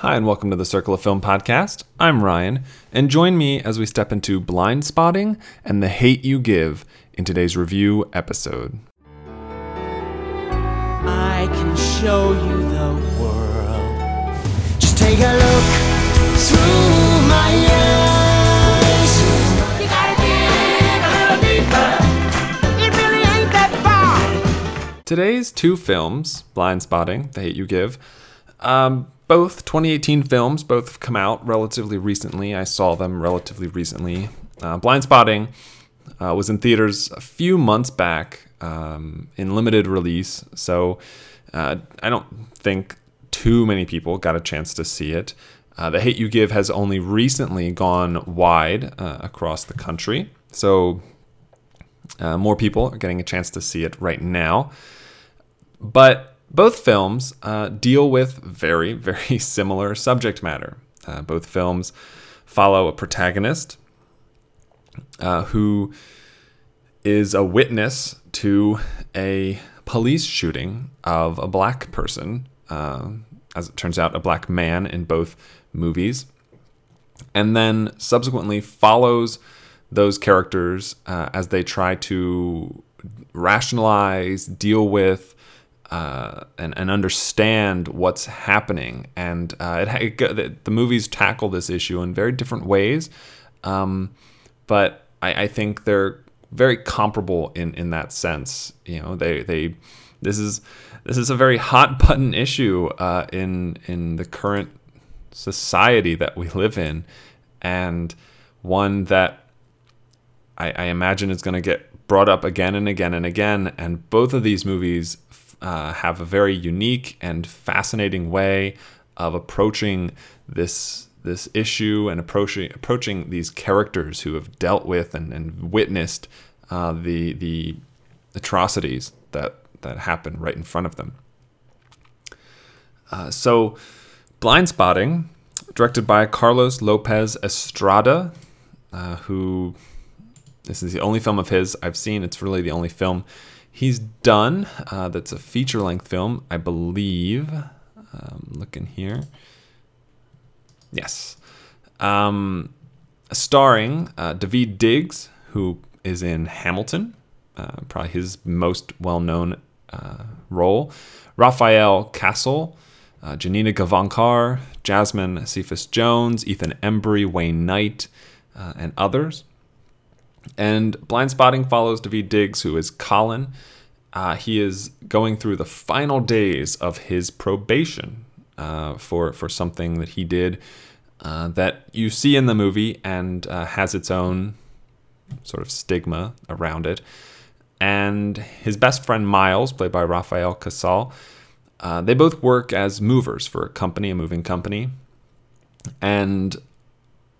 Hi, and welcome to the Circle of Film podcast. I'm Ryan, and join me as we step into Blindspotting and the Hate U Give in today's review episode. I can show you the world. Just take a look through my eyes. You gotta dig a little deeper. It really ain't that far. Today's two films, Blindspotting, The Hate U Give, um, both 2018 films, both come out relatively recently. I saw them relatively recently. Uh, Blindspotting uh, was in theaters a few months back um, in limited release, so uh, I don't think too many people got a chance to see it. Uh, the Hate U Give has only recently gone wide uh, across the country, so uh, more people are getting a chance to see it right now. But both films uh, deal with very, very similar subject matter. Uh, both films follow a protagonist uh, who is a witness to a police shooting of a black person, uh, as it turns out, a black man in both movies, and then subsequently follows those characters uh, as they try to rationalize, deal with, uh, and, and understand what's happening. And uh, it, it, the movies tackle this issue in very different ways, um, but I, I, think they're very comparable in, in that sense. You know, they they this is this is a very hot button issue uh, in in the current society that we live in, and one that I, I imagine is going to get brought up again and again and again. And both of these movies uh, have a very unique and fascinating way of approaching this this issue and approaching approaching these characters who have dealt with and, and witnessed uh, the the atrocities that that happen right in front of them. Uh, so, Blindspotting, directed by Carlos Lopez Estrada, uh, who this is the only film of his I've seen. It's really the only film he's done. Uh, that's a feature length film, I believe. Um, looking here. Yes. Um, starring uh, Daveed Diggs, who is in Hamilton, uh, probably his most well known uh, role. Rafael Casal. uh, Janina Gavankar, Jasmine Cephas Jones, Ethan Embry, Wayne Knight, uh, and others. And Blindspotting follows Daveed Diggs, who is Colin. Uh, he is going through the final days of his probation uh, for for something that he did uh, that you see in the movie and uh, has its own sort of stigma around it. And his best friend Miles, played by Rafael Casal, uh, they both work as movers for a company, a moving company. And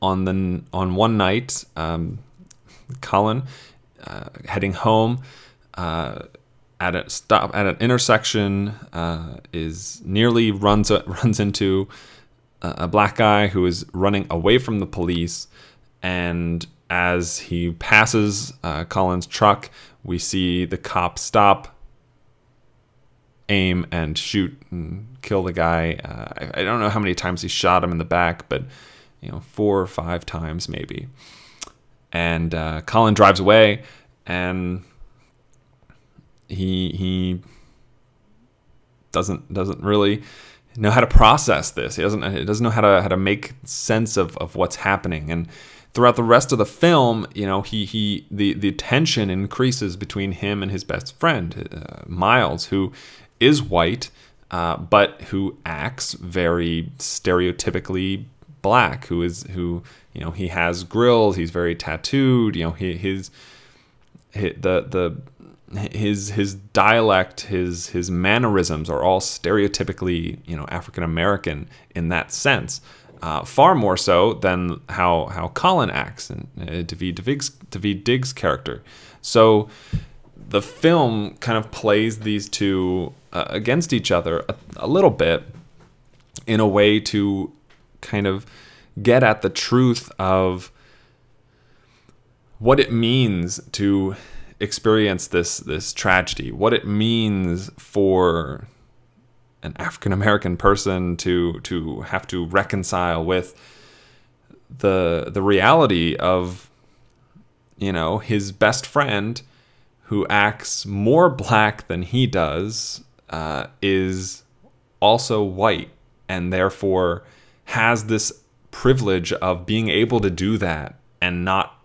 on the on one night, um, Colin, uh, heading home uh, at a stop at an intersection, uh, is nearly runs runs into a black guy who is running away from the police, and as he passes uh, Colin's truck, we see the cop stop, aim, and shoot and kill the guy. Uh, I, I don't know how many times he shot him in the back, but you know, four or five times maybe and uh, Colin drives away, and he he doesn't doesn't really know how to process this. He doesn't he doesn't know how to how to make sense of, of what's happening. And throughout the rest of the film, you know, he he the the tension increases between him and his best friend uh, Miles, who is white. Uh, but who acts very stereotypically black, who is who you know he has grills, he's very tattooed. You know he, his, his the the his his dialect, his his mannerisms are all stereotypically you know African American in that sense. Uh, far more so than how how Colin acts and uh, Daveed Diggs, Daveed Diggs' character. So the film kind of plays these two uh, against each other a, a, little bit in a way to kind of get at the truth of what it means to experience this this tragedy, what it means for an African American person to to have to reconcile with the the reality of you know his best friend who acts more black than he does uh, is also white and therefore has this privilege of being able to do that and not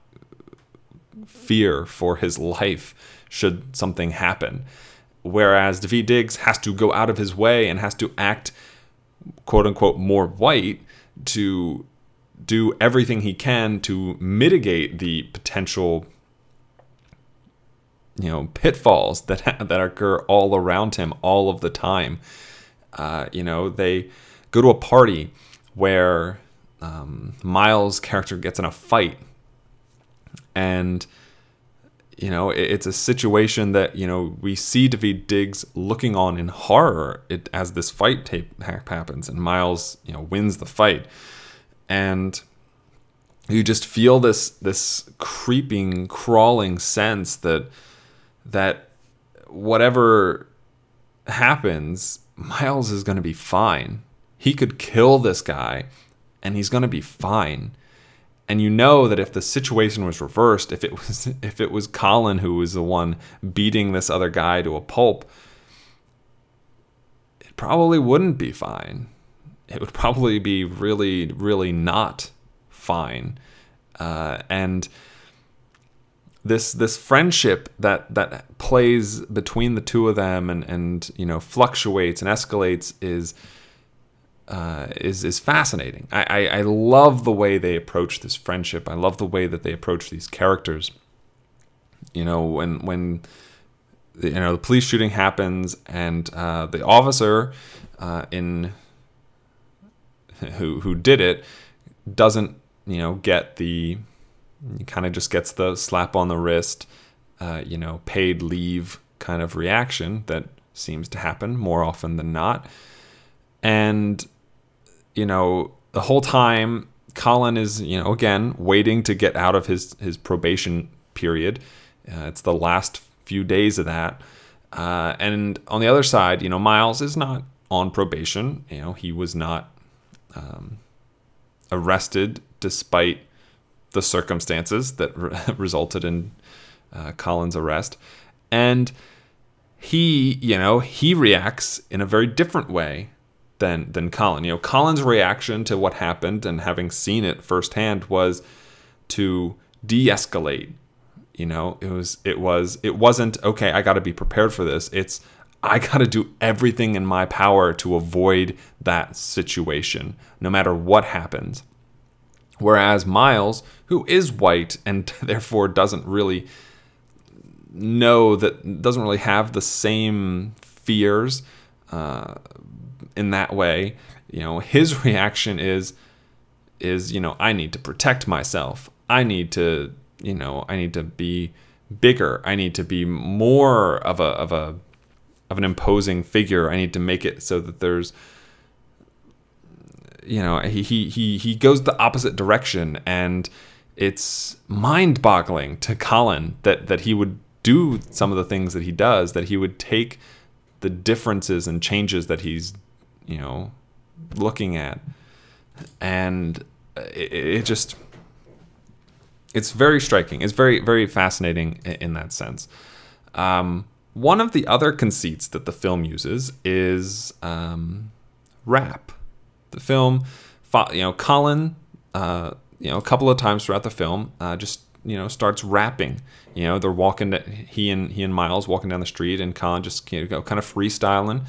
fear for his life should something happen. Whereas Daveed Diggs has to go out of his way and has to act quote unquote more white to do everything he can to mitigate the potential you know pitfalls that that occur all around him all of the time. Uh, you know, they go to a party where um, Miles' character gets in a fight, and you know it, it's a situation that you know we see Daveed Diggs looking on in horror it, as this fight tape happens, and Miles you know wins the fight, and you just feel this this creeping, crawling sense that that whatever happens, Miles is going to be fine. He could kill this guy and he's going to be fine. And you know that if the situation was reversed, if it was if it was Colin who was the one beating this other guy to a pulp, it probably wouldn't be fine. It would probably be really really not fine. Uh, and this this friendship that that plays between the two of them and and you know fluctuates and escalates is uh, is is fascinating. I, I, I love the way they approach this friendship. I love the way that they approach these characters. You know when when you know the police shooting happens and uh, the officer uh, in who who did it doesn't you know get the kind of just gets the slap on the wrist, uh, you know, paid leave kind of reaction that seems to happen more often than not. And, you know, the whole time, Colin is, you know, again, waiting to get out of his, his probation period. Uh, it's the last few days of that. Uh, and on the other side, you know, Miles is not on probation. You know, he was not um, arrested despite the circumstances that re- resulted in uh, Colin's arrest. And he, you know, he reacts in a very different way than than Colin. You know, Colin's reaction to what happened and having seen it firsthand was to de-escalate. You know, it was it was it wasn't okay, I got to be prepared for this. It's I got to do everything in my power to avoid that situation no matter what happens. Whereas Miles, who is white and therefore doesn't really know that, doesn't really have the same fears uh, in that way, you know, his reaction is, is, you know, I need to protect myself. I need to, you know, I need to be bigger. I need to be more of a, of a, of an imposing figure. I need to make it so that there's, you know he he he he goes the opposite direction and it's mind-boggling to Colin that that he would do some of the things that he does that he would take the differences and changes that he's you know looking at and it, it just it's very striking it's very very fascinating in, that sense um, one of the other conceits that the film uses is um, rap the film. You know, Colin, uh, you know, a couple of times throughout the film, uh, just you know, starts rapping. You know, they're walking. he and he and Miles walking down the street, and Colin just you know, kind of freestyling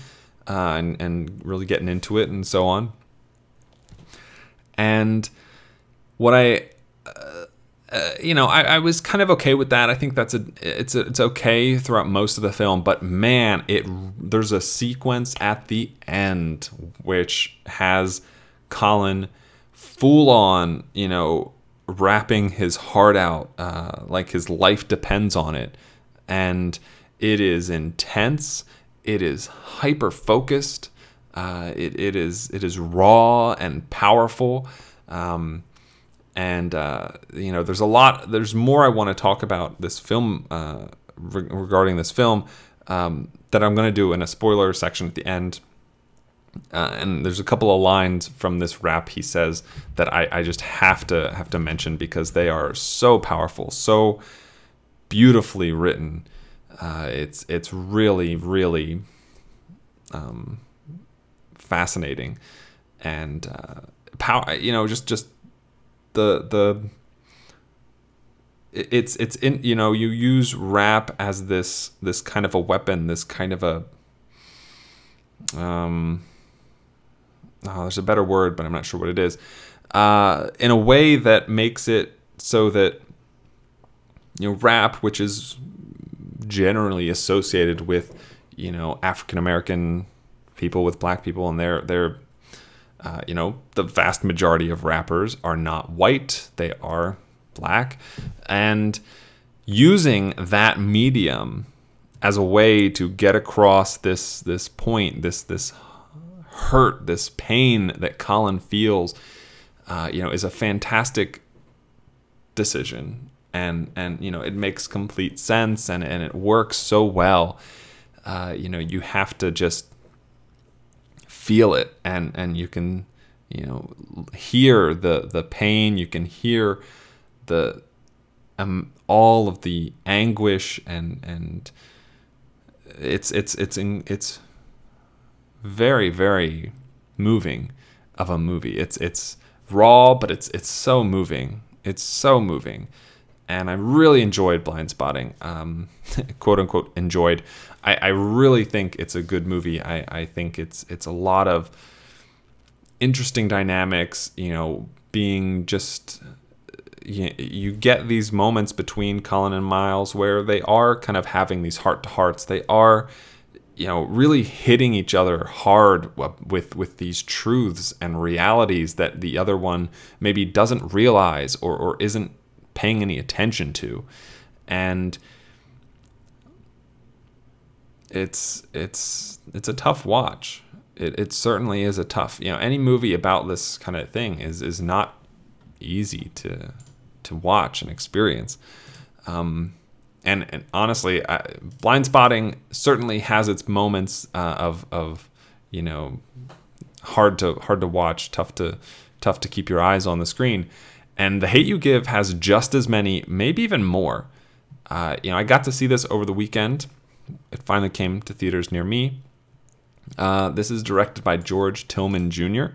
uh, and and really getting into it and so on. And what I uh, uh, you know, I, I, was kind of okay with that. I think that's a it's a, it's okay throughout most of the film, but man, it there's a sequence at the end which has Colin full on, you know, rapping his heart out, uh, like his life depends on it, and it is intense. It is hyper focused. Uh, it, it is it is raw and powerful. Um, and uh, you know there's a lot there's more i want to talk about this film uh, re- regarding this film um, that i'm going to do in a spoiler section at the end Uh, and there's a couple of lines from this rap he says that I, I just have to have to mention because they are so powerful, so beautifully written. Uh, it's it's really really um, fascinating and uh, power. You know, just just the the it's it's in you know you use rap as this this kind of a weapon, this kind of a um oh, there's a better word, but I'm not sure what it is. Uh, in a way that makes it so that you know rap, which is generally associated with you know African American people with black people, and they're they're uh, you know the vast majority of rappers are not white; they are black, and using that medium as a way to get across this this point, this this hurt, this pain that Colin feels, uh, you know, is a fantastic decision, and and you know it makes complete sense, and and it works so well. Uh, you know, you have to just feel it, and and you can you know hear the the pain, you can hear the um, all of the anguish and and it's it's it's in, it's very very moving of a movie. It's it's raw, but it's it's so moving. It's so moving, and I really enjoyed Blindspotting. Um, quote unquote enjoyed. I, I really think it's a good movie. I, I think it's it's a lot of interesting dynamics. You know, being just you, you get these moments between Colin and Miles where they are kind of having these heart to hearts. They are you know really hitting each other hard with with these truths and realities that the other one maybe doesn't realize or, or isn't paying any attention to. And it's it's it's a tough watch. It, it certainly is a tough you know any movie about this kind of thing is is not easy to to watch and experience. Um, and, and honestly, I, Blindspotting certainly has its moments uh, of of you know hard to hard to watch, tough to tough to keep your eyes on the screen. And the Hate U Give has just as many, maybe even more. Uh, you know, I got to see this over the weekend. It finally came to theaters near me. Uh, this is directed by George Tillman Jr.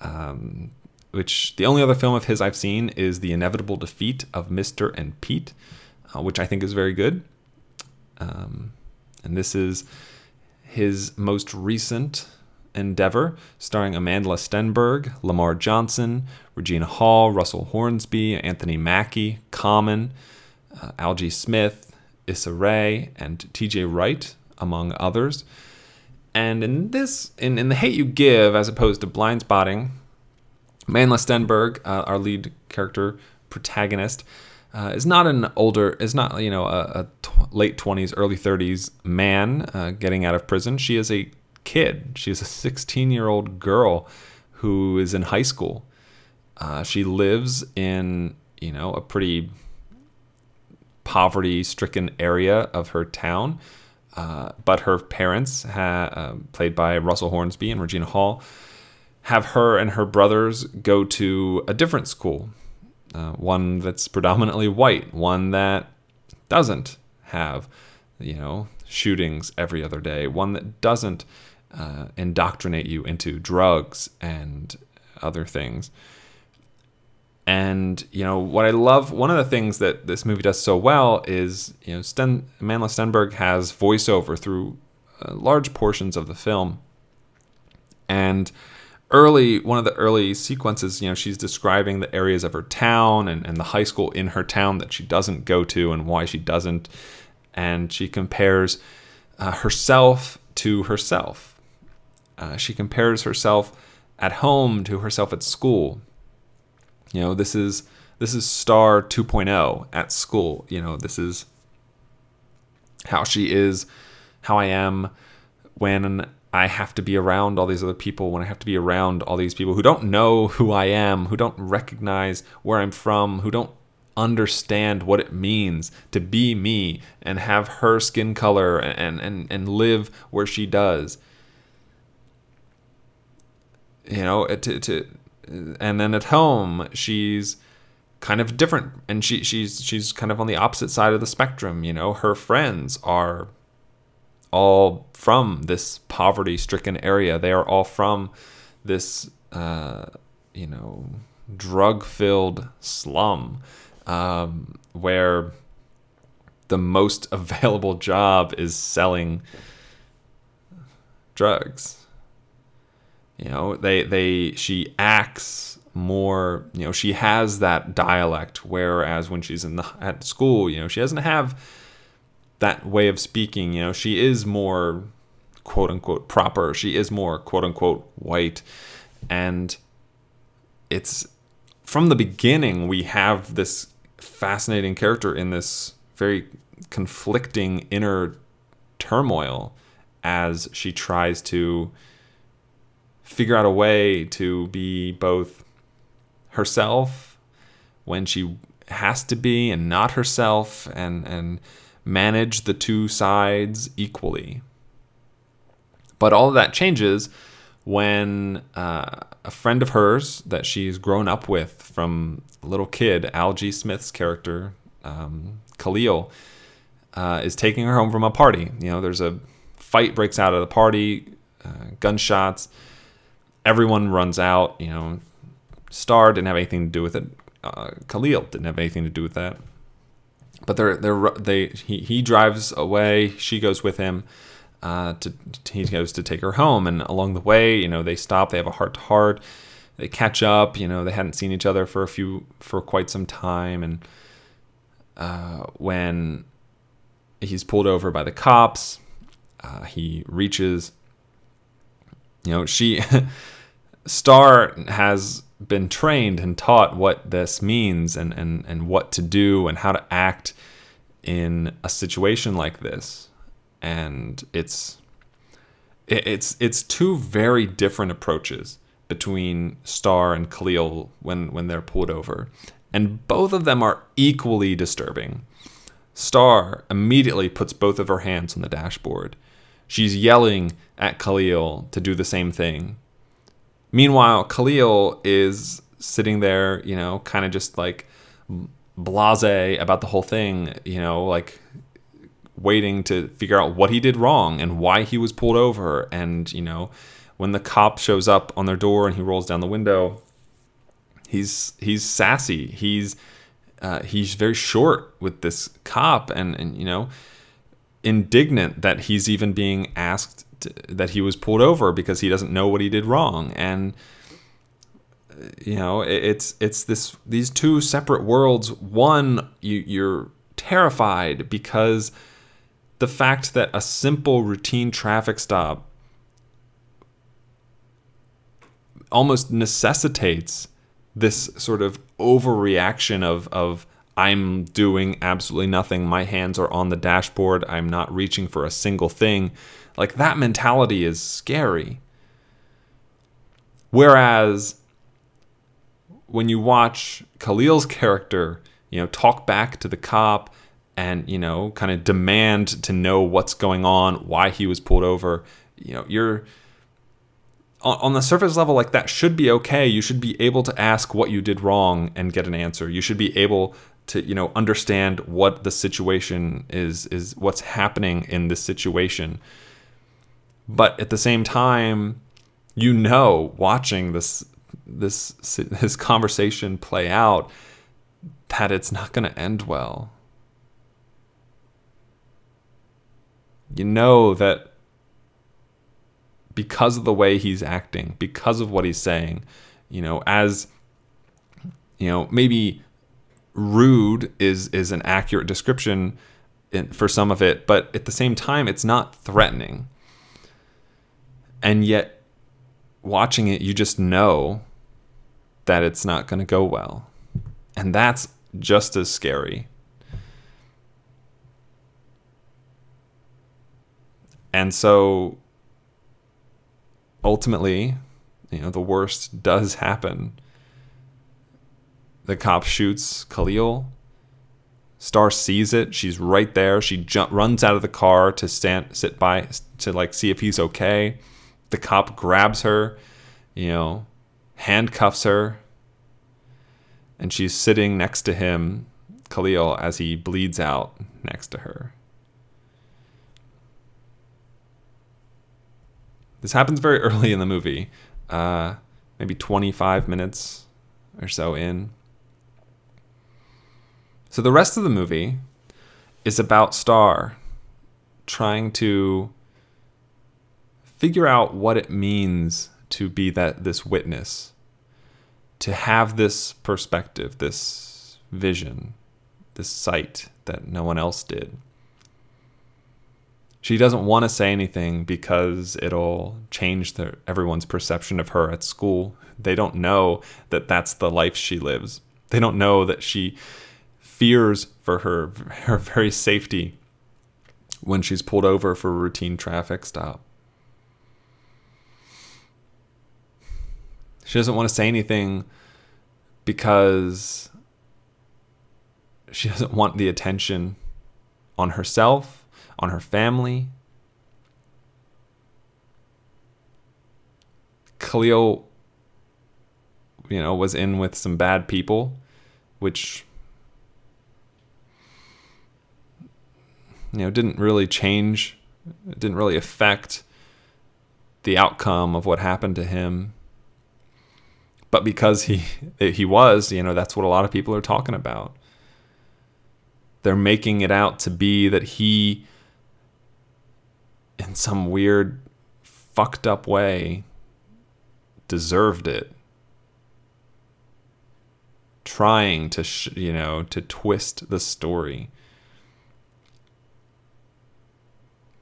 Um, which the only other film of his I've seen is The Inevitable Defeat of Mr. and Pete uh, which I think is very good. Um, and this is his most recent endeavor, starring Amandla Stenberg, Lamar Johnson, Regina Hall, Russell Hornsby, Anthony Mackie, Common, uh, Algee Smith, Issa Rae, and T.J. Wright, among others. And in this, in, in The Hate U Give, as opposed to Blind Spotting, Amandla Stenberg, uh, our lead character protagonist, uh, is not an older, is not you know a, a t- late twenties, early thirties man uh, getting out of prison. She is a kid. She's a 16 year old girl who is in high school. Uh, she lives in you know a pretty poverty stricken area of her town. Uh, but her parents, ha- uh, played by Russell Hornsby and Regina Hall, have her and her brothers go to a different school uh, one that's predominantly white, one that doesn't have, you know, shootings every other day, one that doesn't uh, indoctrinate you into drugs and other things. And you know what I love. One of the things that this movie does so well is you know Sten, Amandla Stenberg has voiceover through uh, large portions of the film, and early one of the early sequences you know she's describing the areas of her town and, and the high school in her town that she doesn't go to and why she doesn't and she compares uh, herself to herself uh, she compares herself at home to herself at school you know this is this is star 2.0 at school you know this is how she is how i am when I have to be around all these other people, when I have to be around all these people who don't know who I am, who don't recognize where I'm from, who don't understand what it means to be me and have her skin color and, and, and live where she does. You know, to, to and then at home she's kind of different and she she's she's kind of on the opposite side of the spectrum, you know. Her friends are all from this poverty stricken area. They are all from this uh, you know, drug filled slum um, where the most available job is selling drugs. You know, they they she acts more. You know, she has that dialect, whereas when she's in the at school, you know, she doesn't have that way of speaking. You know, she is more quote unquote proper. She is more quote unquote white, and it's from the beginning we have this fascinating character in this very conflicting inner turmoil as she tries to figure out a way to be both herself when she has to be and not herself and and manage the two sides equally but all of that changes when uh, a friend of hers that she's grown up with from a little kid, Algee Smith's character, um, Khalil, uh, is taking her home from a party. You know, there's a fight breaks out at the party, uh, gunshots. Everyone runs out. You know, Star didn't have anything to do with it. Uh, Khalil didn't have anything to do with that. But they're they're they he he drives away. She goes with him uh, to, he goes to take her home, and along the way, you know, they stop. They have a heart to heart. They catch up. You know, they hadn't seen each other for a few for quite some time, and uh, when he's pulled over by the cops, uh, he reaches. You know, she Star has been trained and taught what this means and, and, and what to do and how to act in a situation like this and it's it's it's two very different approaches between Star and Khalil when when they're pulled over, and both of them are equally disturbing. Star immediately puts both of her hands on the dashboard. She's yelling at Khalil to do the same thing. Meanwhile, Khalil is sitting there, you know, kind of just like blase about the whole thing, you know, like waiting to figure out what he did wrong and why he was pulled over. And, you know, when the cop shows up on their door and he rolls down the window, he's he's sassy. He's uh, he's very short with this cop and, and you know indignant that he's even being asked that he was pulled over because he doesn't know what he did wrong. And you know it's it's this these two separate worlds. One you you're terrified because the fact that a simple routine traffic stop almost necessitates this sort of overreaction of of I'm doing absolutely nothing. My hands are on the dashboard. I'm not reaching for a single thing. Like that mentality is scary. Whereas when you watch Khalil's character, you know, talk back to the cop and you know kind of demand to know what's going on why he was pulled over you know you're on the surface level like that should be okay you should be able to ask what you did wrong and get an answer you should be able to you know understand what the situation is is what's happening in this situation. But at the same time you know watching this this this conversation play out that it's not going to end well. You know that because of the way he's acting, because of what he's saying, you know, as you know, maybe rude is is an accurate description in, for some of it, but at the same time, it's not threatening. And yet, watching it, you just know that it's not going to go well, and that's just as scary. And so ultimately, you know, the worst does happen. The cop shoots Khalil. Star sees it. She's right there. She jump, runs out of the car to stand, sit by, to like see if he's okay. The cop grabs her, you know, handcuffs her, and she's sitting next to him, Khalil, as he bleeds out next to her. This happens very early in the movie, uh, maybe 25 minutes or so in. So the rest of the movie is about Star trying to figure out what it means to be that this witness, to have this perspective, this vision, this sight that no one else did. She doesn't want to say anything because it'll change everyone's perception of her at school. They don't know that that's the life she lives. They don't know that she fears for her her very safety when she's pulled over for a routine traffic stop. She doesn't want to say anything because she doesn't want the attention on herself on her family. Khalil, you know, was in with some bad people, which, you know, didn't really change, it didn't really affect the outcome of what happened to him. But because he he was, you know, that's what a lot of people are talking about. They're making it out to be that he in some weird, fucked up way, deserved it. Trying to, sh- you know, to twist the story.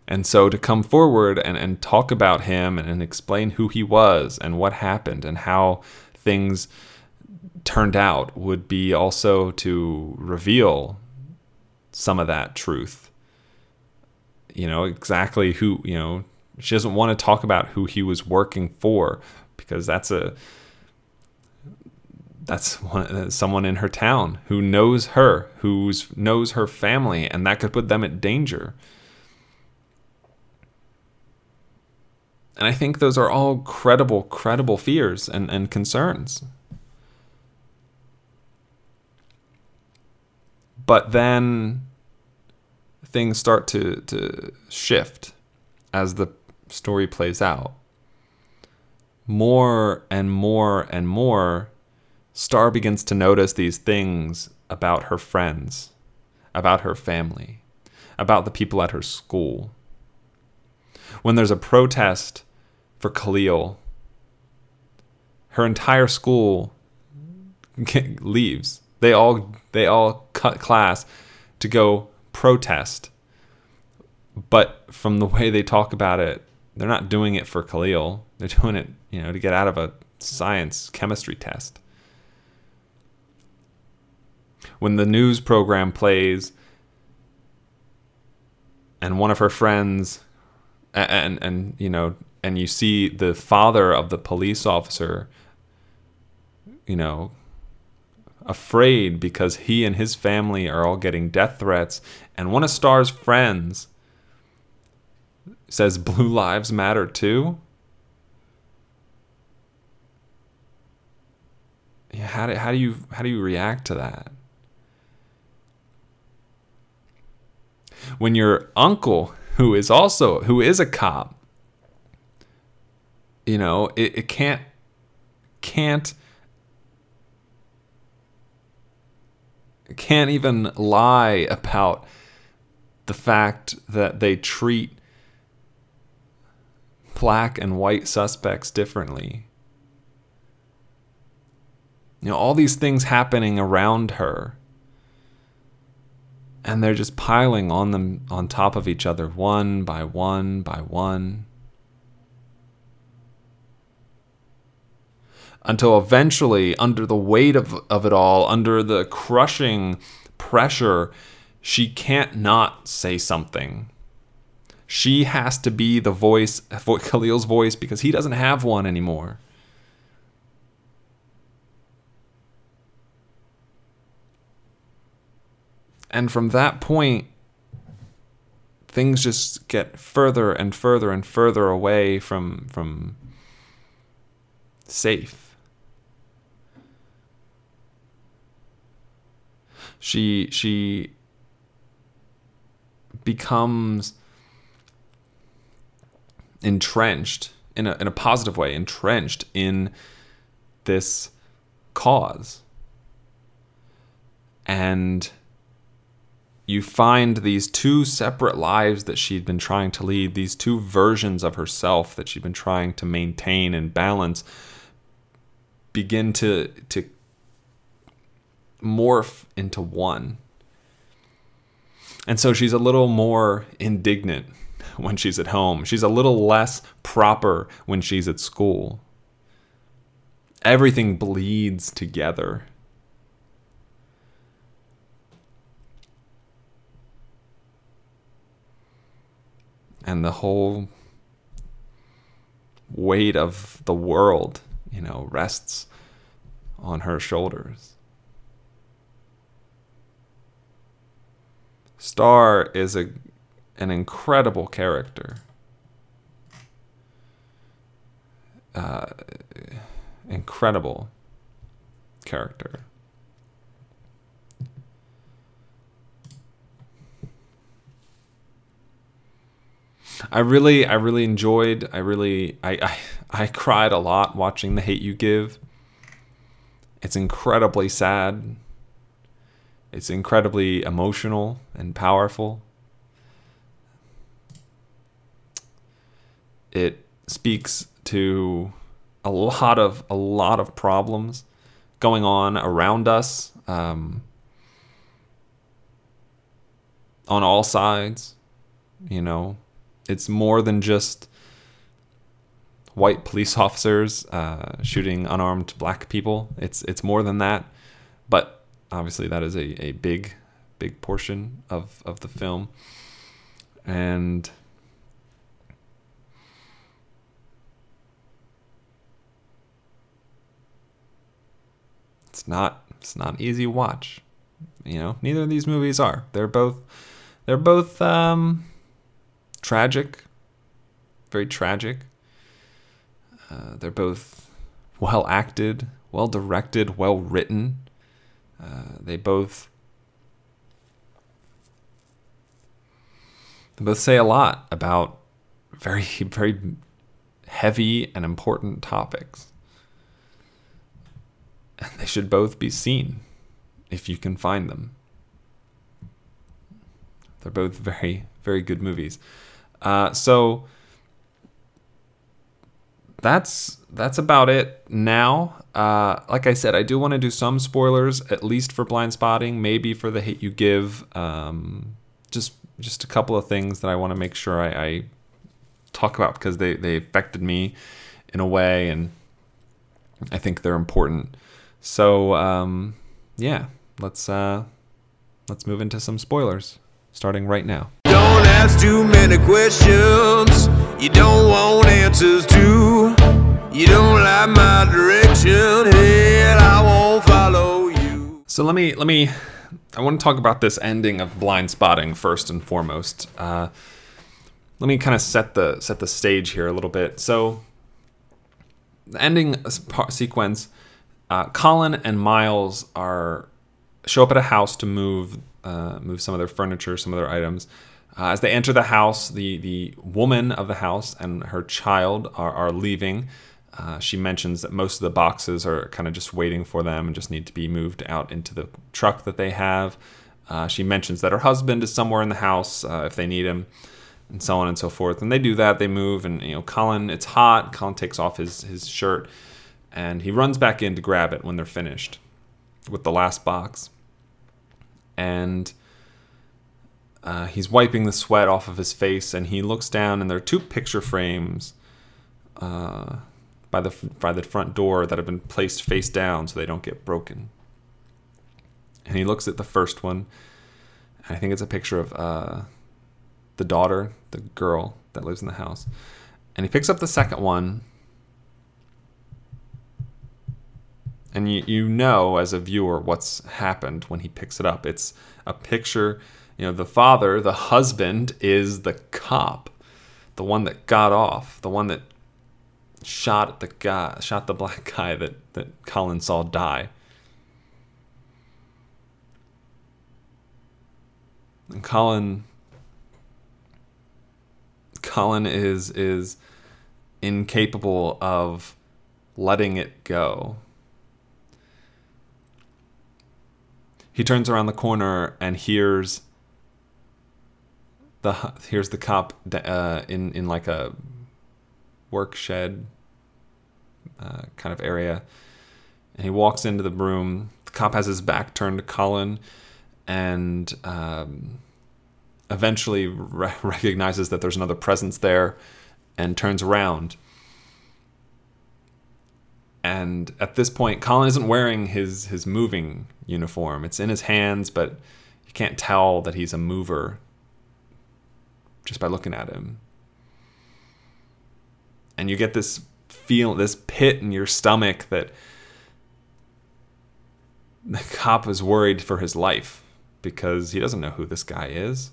And so to come forward and, and talk about him and, and explain who he was and what happened and how things turned out would be also to reveal some of that truth. You know exactly who you know she doesn't want to talk about who he was working for because that's a that's one, someone in her town who knows her who knows her family and that could put them at danger and i think those are all credible credible fears and, and concerns but then things start to, to shift as the story plays out. More and more and more, Star begins to notice these things about her friends, about her family, about the people at her school. When there's a protest for Khalil, her entire school leaves. They all they all cut class to go protest. But from the way they talk about it, they're not doing it for Khalil. They're doing it, you know, to get out of a science chemistry test. When the news program plays and one of her friends and, and you know and you see the father of the police officer you know afraid because he and his family are all getting death threats. And one of Star's friends says Blue Lives Matter too. Yeah, how do, how do you how do you react to that? When your uncle, who is also who is a cop, you know, it, it can't can't can't even lie about the fact that they treat black and white suspects differently. You know, all these things happening around her. And they're just piling on them on top of each other, one by one by one. until eventually, under the weight of, of it all, under the crushing pressure, she can't not say something. She has to be the voice, Khalil's voice, because he doesn't have one anymore. And from that point, things just get further and further and further away from from safe. She she becomes entrenched in a in a positive way, entrenched in this cause. And you find these two separate lives that she'd been trying to lead, these two versions of herself that she'd been trying to maintain and balance begin to to morph into one. And so she's a little more indignant when she's at home. She's a little less proper when she's at school. Everything bleeds together. And the whole weight of the world, you know, rests on her shoulders. Star is a an incredible character. Uh, incredible character. I really, I really enjoyed. I really, I, I, I cried a lot watching The Hate U Give. It's incredibly sad. It's incredibly emotional and powerful. It speaks to a lot of a lot of problems going on around us um, on all sides. You know, it's more than just white police officers uh, shooting unarmed black people. It's it's more than that, but obviously that is a, a big big portion of of the film, and it's not it's not an easy watch. You know, neither of these movies are. They're both they're both um, tragic, very tragic. Uh, they're both well acted, well directed, well written. Uh, they both they both say a lot about very very heavy and important topics. And they should both be seen if you can find them. They're both very very good movies. Uh, so that's that's about it now. Uh, like I said, I do want to do some spoilers, at least for Blindspotting, maybe for The Hate U Give. Um, just just a couple of things that I want to make sure I, I talk about because they they affected me in a way, and I think they're important. So um, yeah, let's uh, let's move into some spoilers, starting right now. Don't ask too many questions you don't want answers to. You don't like my direction, hell, I won't follow you. So let me let me I want to talk about this ending of Blindspotting first and foremost. Uh, let me kind of set the set the stage here a little bit. So the ending sequence, uh, Colin and Miles are show up at a house to move uh, move some of their furniture, some of their items. Uh, as they enter the house, the the woman of the house and her child are, are leaving. Uh, she mentions that most of the boxes are kind of just waiting for them and just need to be moved out into the truck that they have. Uh, she mentions that her husband is somewhere in the house uh, if they need him, and so on and so forth. And they do that. They move, and you know, Colin. It's hot. Colin takes off his his shirt, and he runs back in to grab it when they're finished with the last box. And uh, he's wiping the sweat off of his face, and he looks down, and there are two picture frames uh, by the by the front door that have been placed face down so they don't get broken. And he looks at the first one. And I think it's a picture of uh, the daughter, the girl that lives in the house. And he picks up the second one. And you, you know, as a viewer, what's happened when he picks it up. It's a picture, you know, the father, the husband, is the cop, the one that got off, the one that shot the guy, shot the black guy that that Colin saw die. And Colin Colin is is incapable of letting it go. He turns around the corner and hears the here's the cop uh, in in like a work shed uh, kind of area, and he walks into the room. The cop has his back turned to Colin, and um, eventually re- recognizes that there's another presence there, and turns around. And at this point, Colin isn't wearing his his moving uniform. It's in his hands, but you can't tell that he's a mover just by looking at him. And you get this feel, this pit in your stomach that the cop is worried for his life because he doesn't know who this guy is.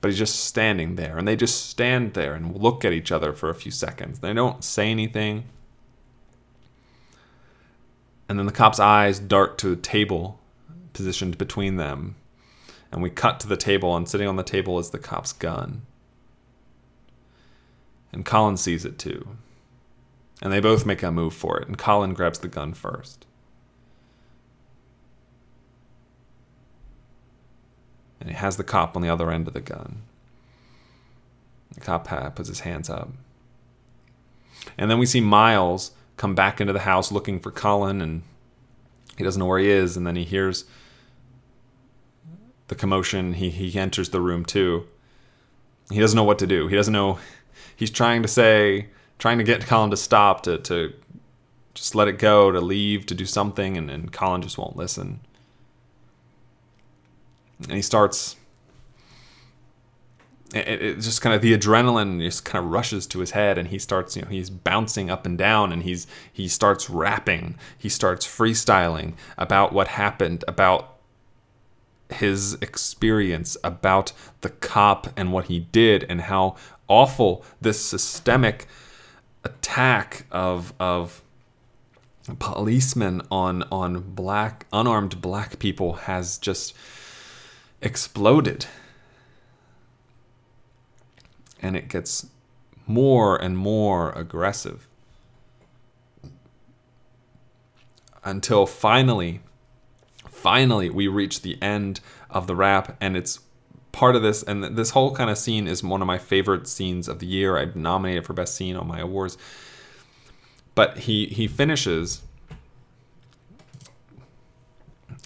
But he's just standing there, and they just stand there and look at each other for a few seconds. They don't say anything. And then the cop's eyes dart to a table positioned between them and we cut to the table, and sitting on the table is the cop's gun. And Colin sees it too. And they both make a move for it, and Colin grabs the gun first. And he has the cop on the other end of the gun. The cop uh, puts his hands up. And then we see Miles come back into the house looking for Colin, and he doesn't know where he is. And then he hears the commotion. He he enters the room too. He doesn't know what to do. He doesn't know. He's trying to say, trying to get Colin to stop, to to just let it go, to leave, to do something, and, and Colin just won't listen. And he starts. It, it just kind of the adrenaline just kind of rushes to his head, and he starts, you know, he's bouncing up and down, and he's he starts rapping, he starts freestyling about what happened, about his experience about the cop and what he did and how awful this systemic attack of of policemen on on black unarmed black people has just exploded. And it gets more and more aggressive. Until finally finally we reach the end of the rap and it's part of this and this whole kind of scene is one of my favorite scenes of the year. I've nominated for best scene on my awards. But he he finishes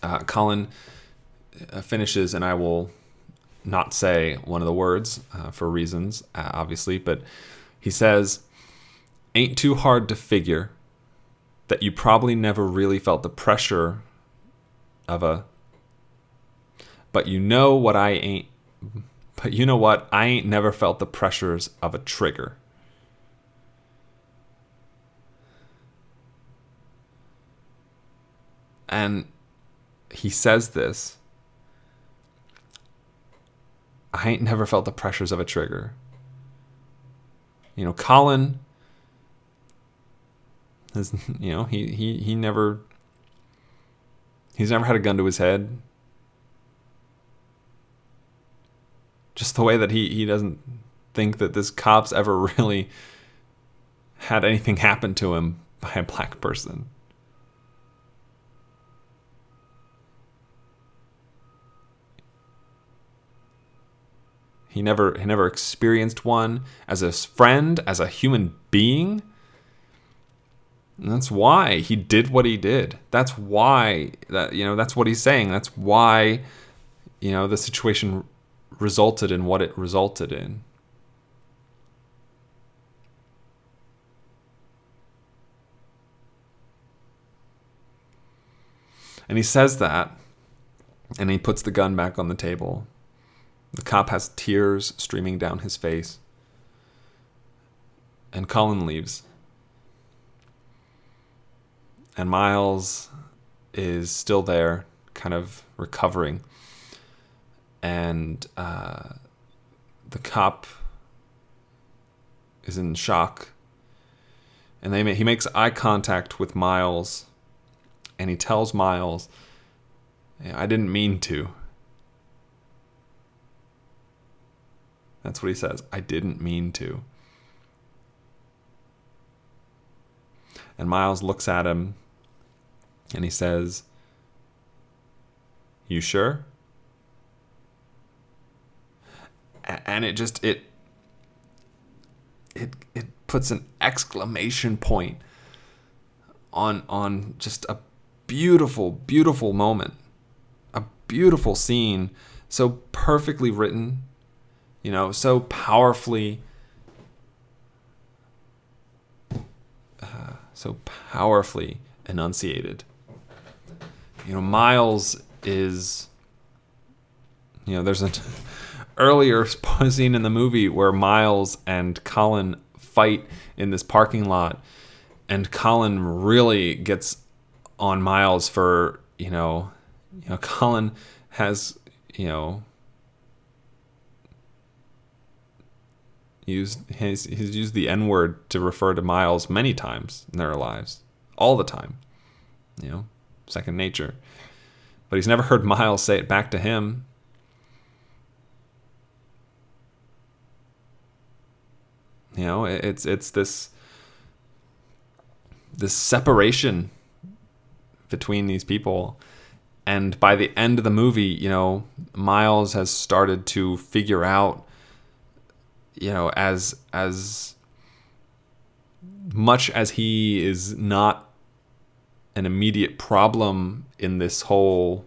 uh, colin uh, finishes and i will not say one of the words uh, for reasons uh, obviously but he says ain't too hard to figure that you probably never really felt the pressure of a but you know what I ain't but you know what? I ain't never felt the pressures of a trigger. And he says this I ain't never felt the pressures of a trigger. You know, Colin has, you know, he, he, he never He's never had a gun to his head. Just the way that he, he doesn't think that this cop's ever really had anything happen to him by a black person. He never he never experienced one as a friend, as a human being. And that's why he did what he did. That's why that you know that's what he's saying. That's why you know the situation resulted in what it resulted in. And he says that and he puts the gun back on the table. The cop has tears streaming down his face. And Colin leaves and Miles is still there, kind of recovering, and uh, the cop is in shock. And they he makes eye contact with Miles and he tells Miles, I didn't mean to. That's what he says. I didn't mean to. And Miles looks at him and he says, You sure? And it just it it it puts an exclamation point on on just a beautiful beautiful moment. A beautiful scene so perfectly written, you know, so powerfully uh, so powerfully enunciated. You know, Miles is, you know, there's an earlier scene in the movie where Miles and Colin fight in this parking lot, and Colin really gets on Miles for, you know, you know, Colin has, you know, used he's, he's used the N word to refer to Miles many times in their lives, all the time. You know, second nature. But he's never heard Miles say it back to him. You know, it's it's this this separation between these people. And by the end of the movie, you know, Miles has started to figure out you know as as much as he is not an immediate problem in this whole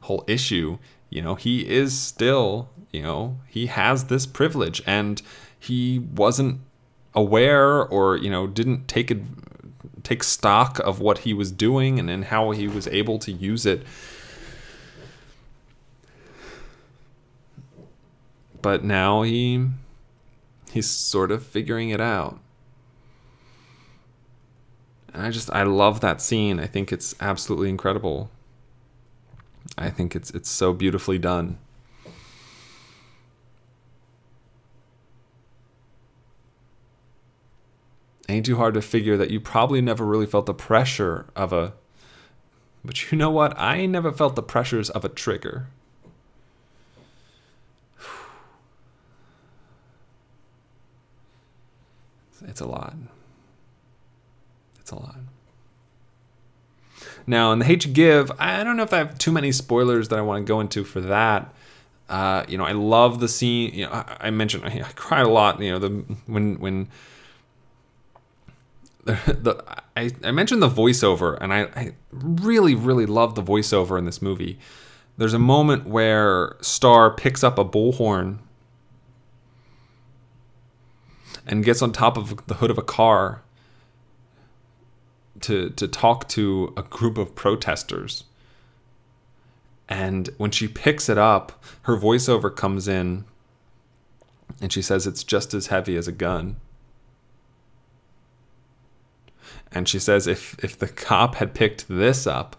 whole issue you know he is still you know he has this privilege and he wasn't aware or you know didn't take take stock of what he was doing and, and how he was able to use it but now he he's sort of figuring it out. And I just I love that scene. I think it's absolutely incredible. I think it's it's so beautifully done. Ain't too hard to figure that you probably never really felt the pressure of a but you know what? I never felt the pressures of a trigger. It's a lot. A lot. Now, in the Hate U Give, I don't know if I have too many spoilers that I want to go into for that. Uh, you know, I love the scene. You know, I, I mentioned I, I cried a lot. You know, the when when the, the I, I mentioned the voiceover, and I, I really really love the voiceover in this movie. There's a moment where Star picks up a bullhorn and gets on top of the hood of a car to to talk to a group of protesters. And when she picks it up, her voiceover comes in and she says it's just as heavy as a gun. And she says if if the cop had picked this up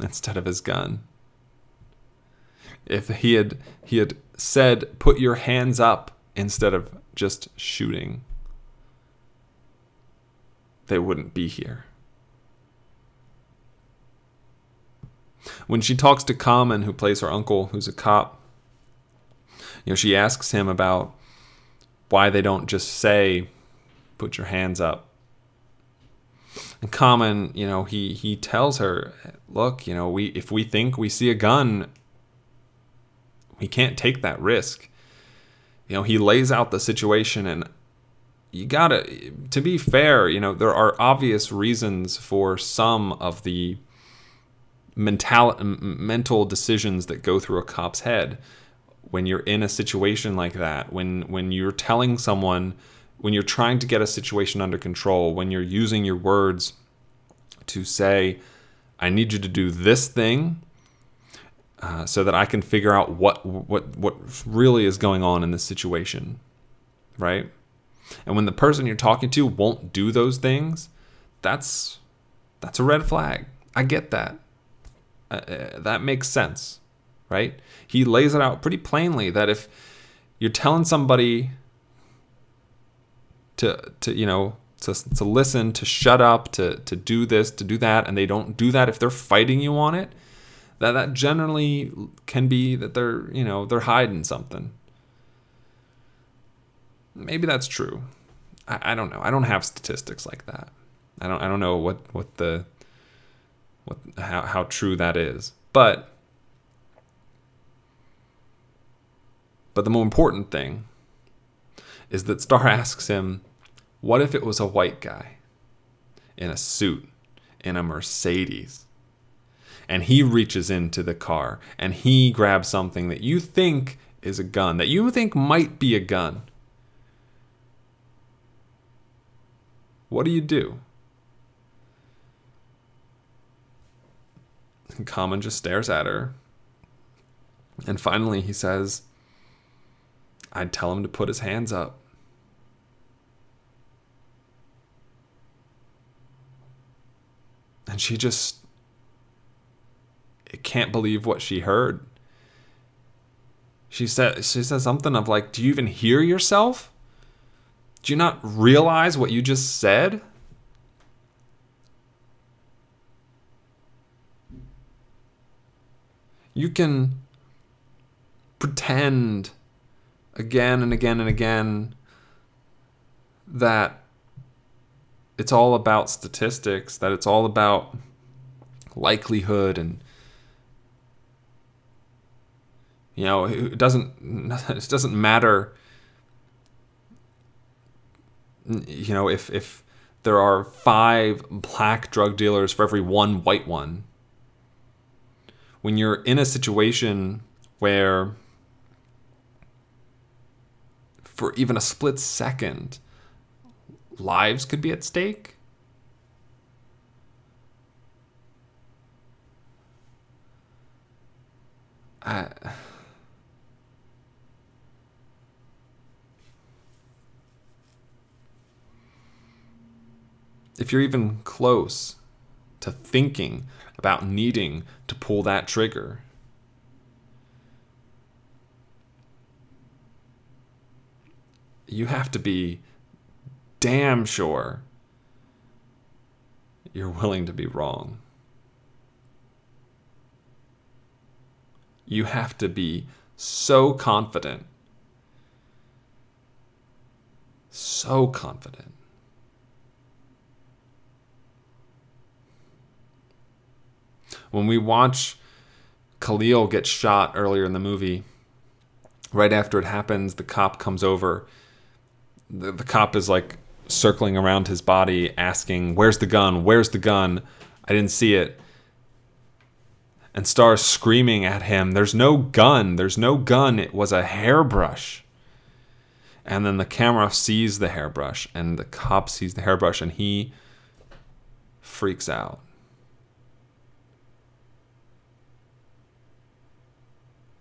instead of his gun, if he had he had said put your hands up instead of just shooting, they wouldn't be here. When she talks to Common, who plays her uncle, who's a cop, you know, she asks him about why they don't just say, put your hands up. And Common, you know, he, he tells her, look, you know, we if we think we see a gun, we can't take that risk you know he lays out the situation and you gotta to be fair you know there are obvious reasons for some of the mental mental decisions that go through a cop's head when you're in a situation like that when when you're telling someone when you're trying to get a situation under control when you're using your words to say i need you to do this thing uh, so that I can figure out what what what really is going on in this situation, right? And when the person you're talking to won't do those things, that's that's a red flag. I get that. Uh, uh, that makes sense, right? He lays it out pretty plainly that if you're telling somebody to to you know to, to listen, to shut up, to to do this, to do that, and they don't do that if they're fighting you on it, that that generally can be that they're you know they're hiding something. Maybe that's true. I, I don't know. I don't have statistics like that. I don't I don't know what what the what how how true that is. But but the more important thing is that Star asks him, "What if it was a white guy in a suit in a Mercedes?" And he reaches into the car and he grabs something that you think is a gun, that you think might be a gun. What do you do? And Common just stares at her. And finally he says, I'd tell him to put his hands up. And she just can't believe what she heard. She said she said something of like, "Do you even hear yourself? Do you not realize what you just said?" You can pretend again and again and again that it's all about statistics, that it's all about likelihood and you know, it doesn't it doesn't matter you know, if if there are 5 black drug dealers for every one white one. When you're in a situation where for even a split second, lives could be at stake. I, if you're even close to thinking about needing to pull that trigger, you have to be damn sure you're willing to be wrong. You have to be so confident. So confident. When we watch Khalil get shot earlier in the movie, right after it happens, the cop comes over. The, the cop is like circling around his body asking where's the gun? Where's the gun? I didn't see it. And stars screaming at him there's no gun. There's no gun. It was a hairbrush. And then the camera sees the hairbrush and the cop sees the hairbrush and he freaks out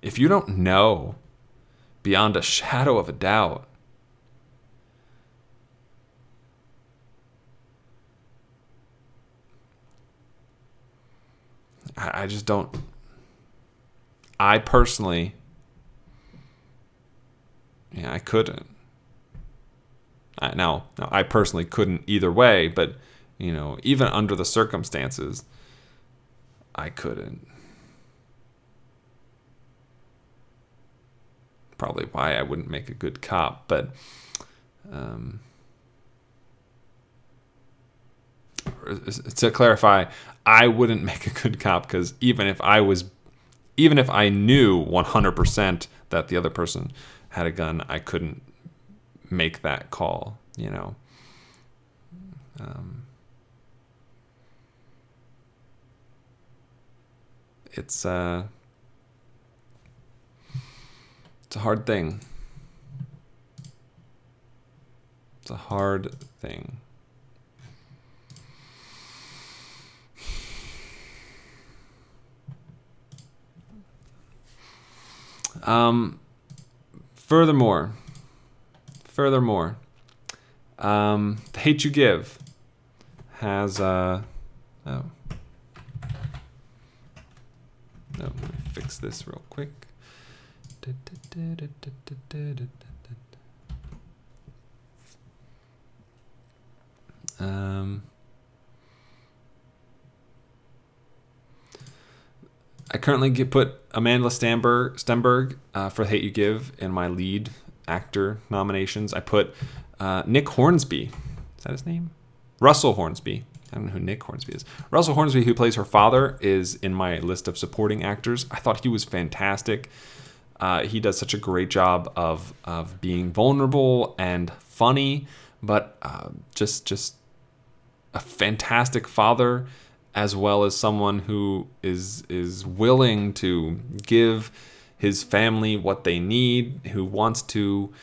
if you don't know beyond a shadow of a doubt I, just don't. I personally, yeah, I couldn't. I, now, now, I personally couldn't either way, but you know, even under the circumstances, I couldn't. Probably why I wouldn't make a good cop, but um, to clarify, I wouldn't make a good cop because even if I was, even if I knew 100% that the other person had a gun, I couldn't make that call, you know. Um, it's uh, it's a hard thing. It's a hard thing. Um, furthermore, furthermore, um, the Hate U Give has uh, oh. No, me fix this real quick. Um, I currently get put Amandla Stenberg, Stenberg uh, for Hate U Give in my lead actor nominations. I put uh, Nick Hornsby. Is that his name? Russell Hornsby. I don't know who Nick Hornsby is. Russell Hornsby, who plays her father, is in my list of supporting actors. I thought he was fantastic. Uh, he does such a great job of of being vulnerable and funny, but uh, just just a fantastic father, as well as someone who is is willing to give his family what they need, who wants to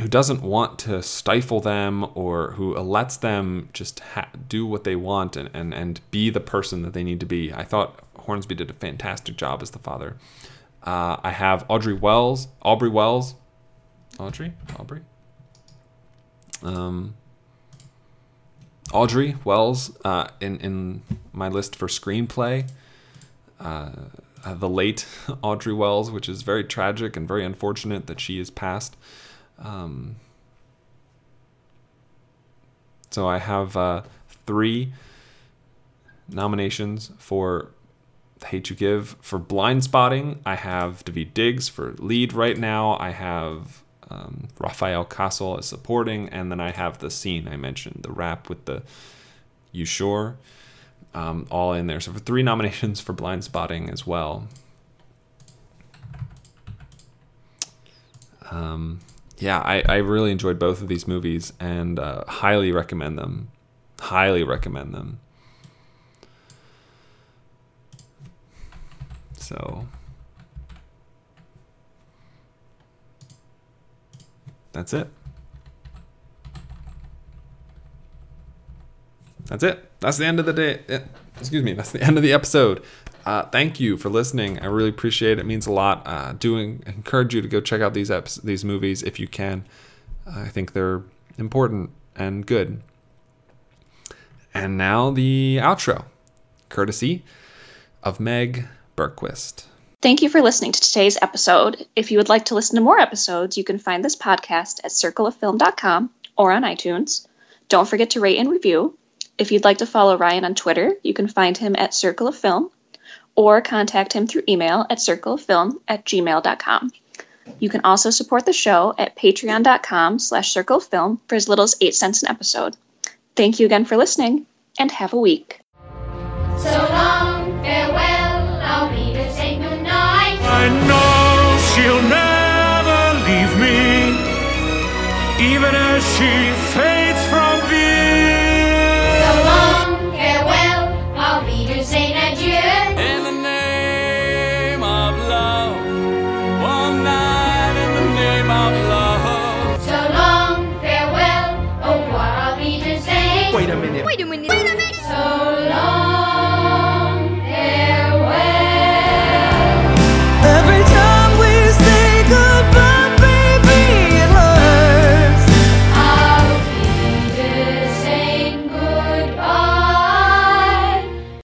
who doesn't want to stifle them or who lets them just ha- do what they want and, and, and be the person that they need to be. I thought Hornsby did a fantastic job as the father. Uh, I have Audrey Wells, Aubrey Wells, Audrey, Aubrey, um, Audrey Wells uh, in in my list for screenplay. Uh, uh, the late Audrey Wells, which is very tragic and very unfortunate that she is passed. Um, so I have uh, three nominations for Hate U Give. For Blindspotting, I have Daveed Diggs for lead right now. I have um, Rafael Casal as supporting, and then I have the scene I mentioned, the rap with the You Sure, um, all in there. So for three nominations for Blindspotting as well. Um, yeah, I, I really enjoyed both of these movies and uh, highly recommend them. Highly recommend them. So that's it. That's it. That's the end of the day. eh, Excuse me. That's the end of the episode. Uh, thank you for listening. I really appreciate it. It means a lot. Uh, doing encourage you to go check out these eps- these movies if you can. I think they're important and good. And now the outro, courtesy of Meg Berquist. Thank you for listening to today's episode. If you would like to listen to more episodes, you can find this podcast at circleoffilm.com or on iTunes. Don't forget to rate and review. If you'd like to follow Ryan on Twitter, you can find him at Circle of Film or contact him through email at circleoffilm at gmail.com. You can also support the show at patreon.com slash circlefilm for as little as 8 cents an episode. Thank you again for listening, and have a week. So long, farewell, I'll be to say goodnight. I know she'll never leave me, even as she fades from view. So long, farewell, I'll be to say adieu. In the name of love, one night in the name of love. So long, farewell, oh, au revoir, I'll be to say. Wait a minute. So long.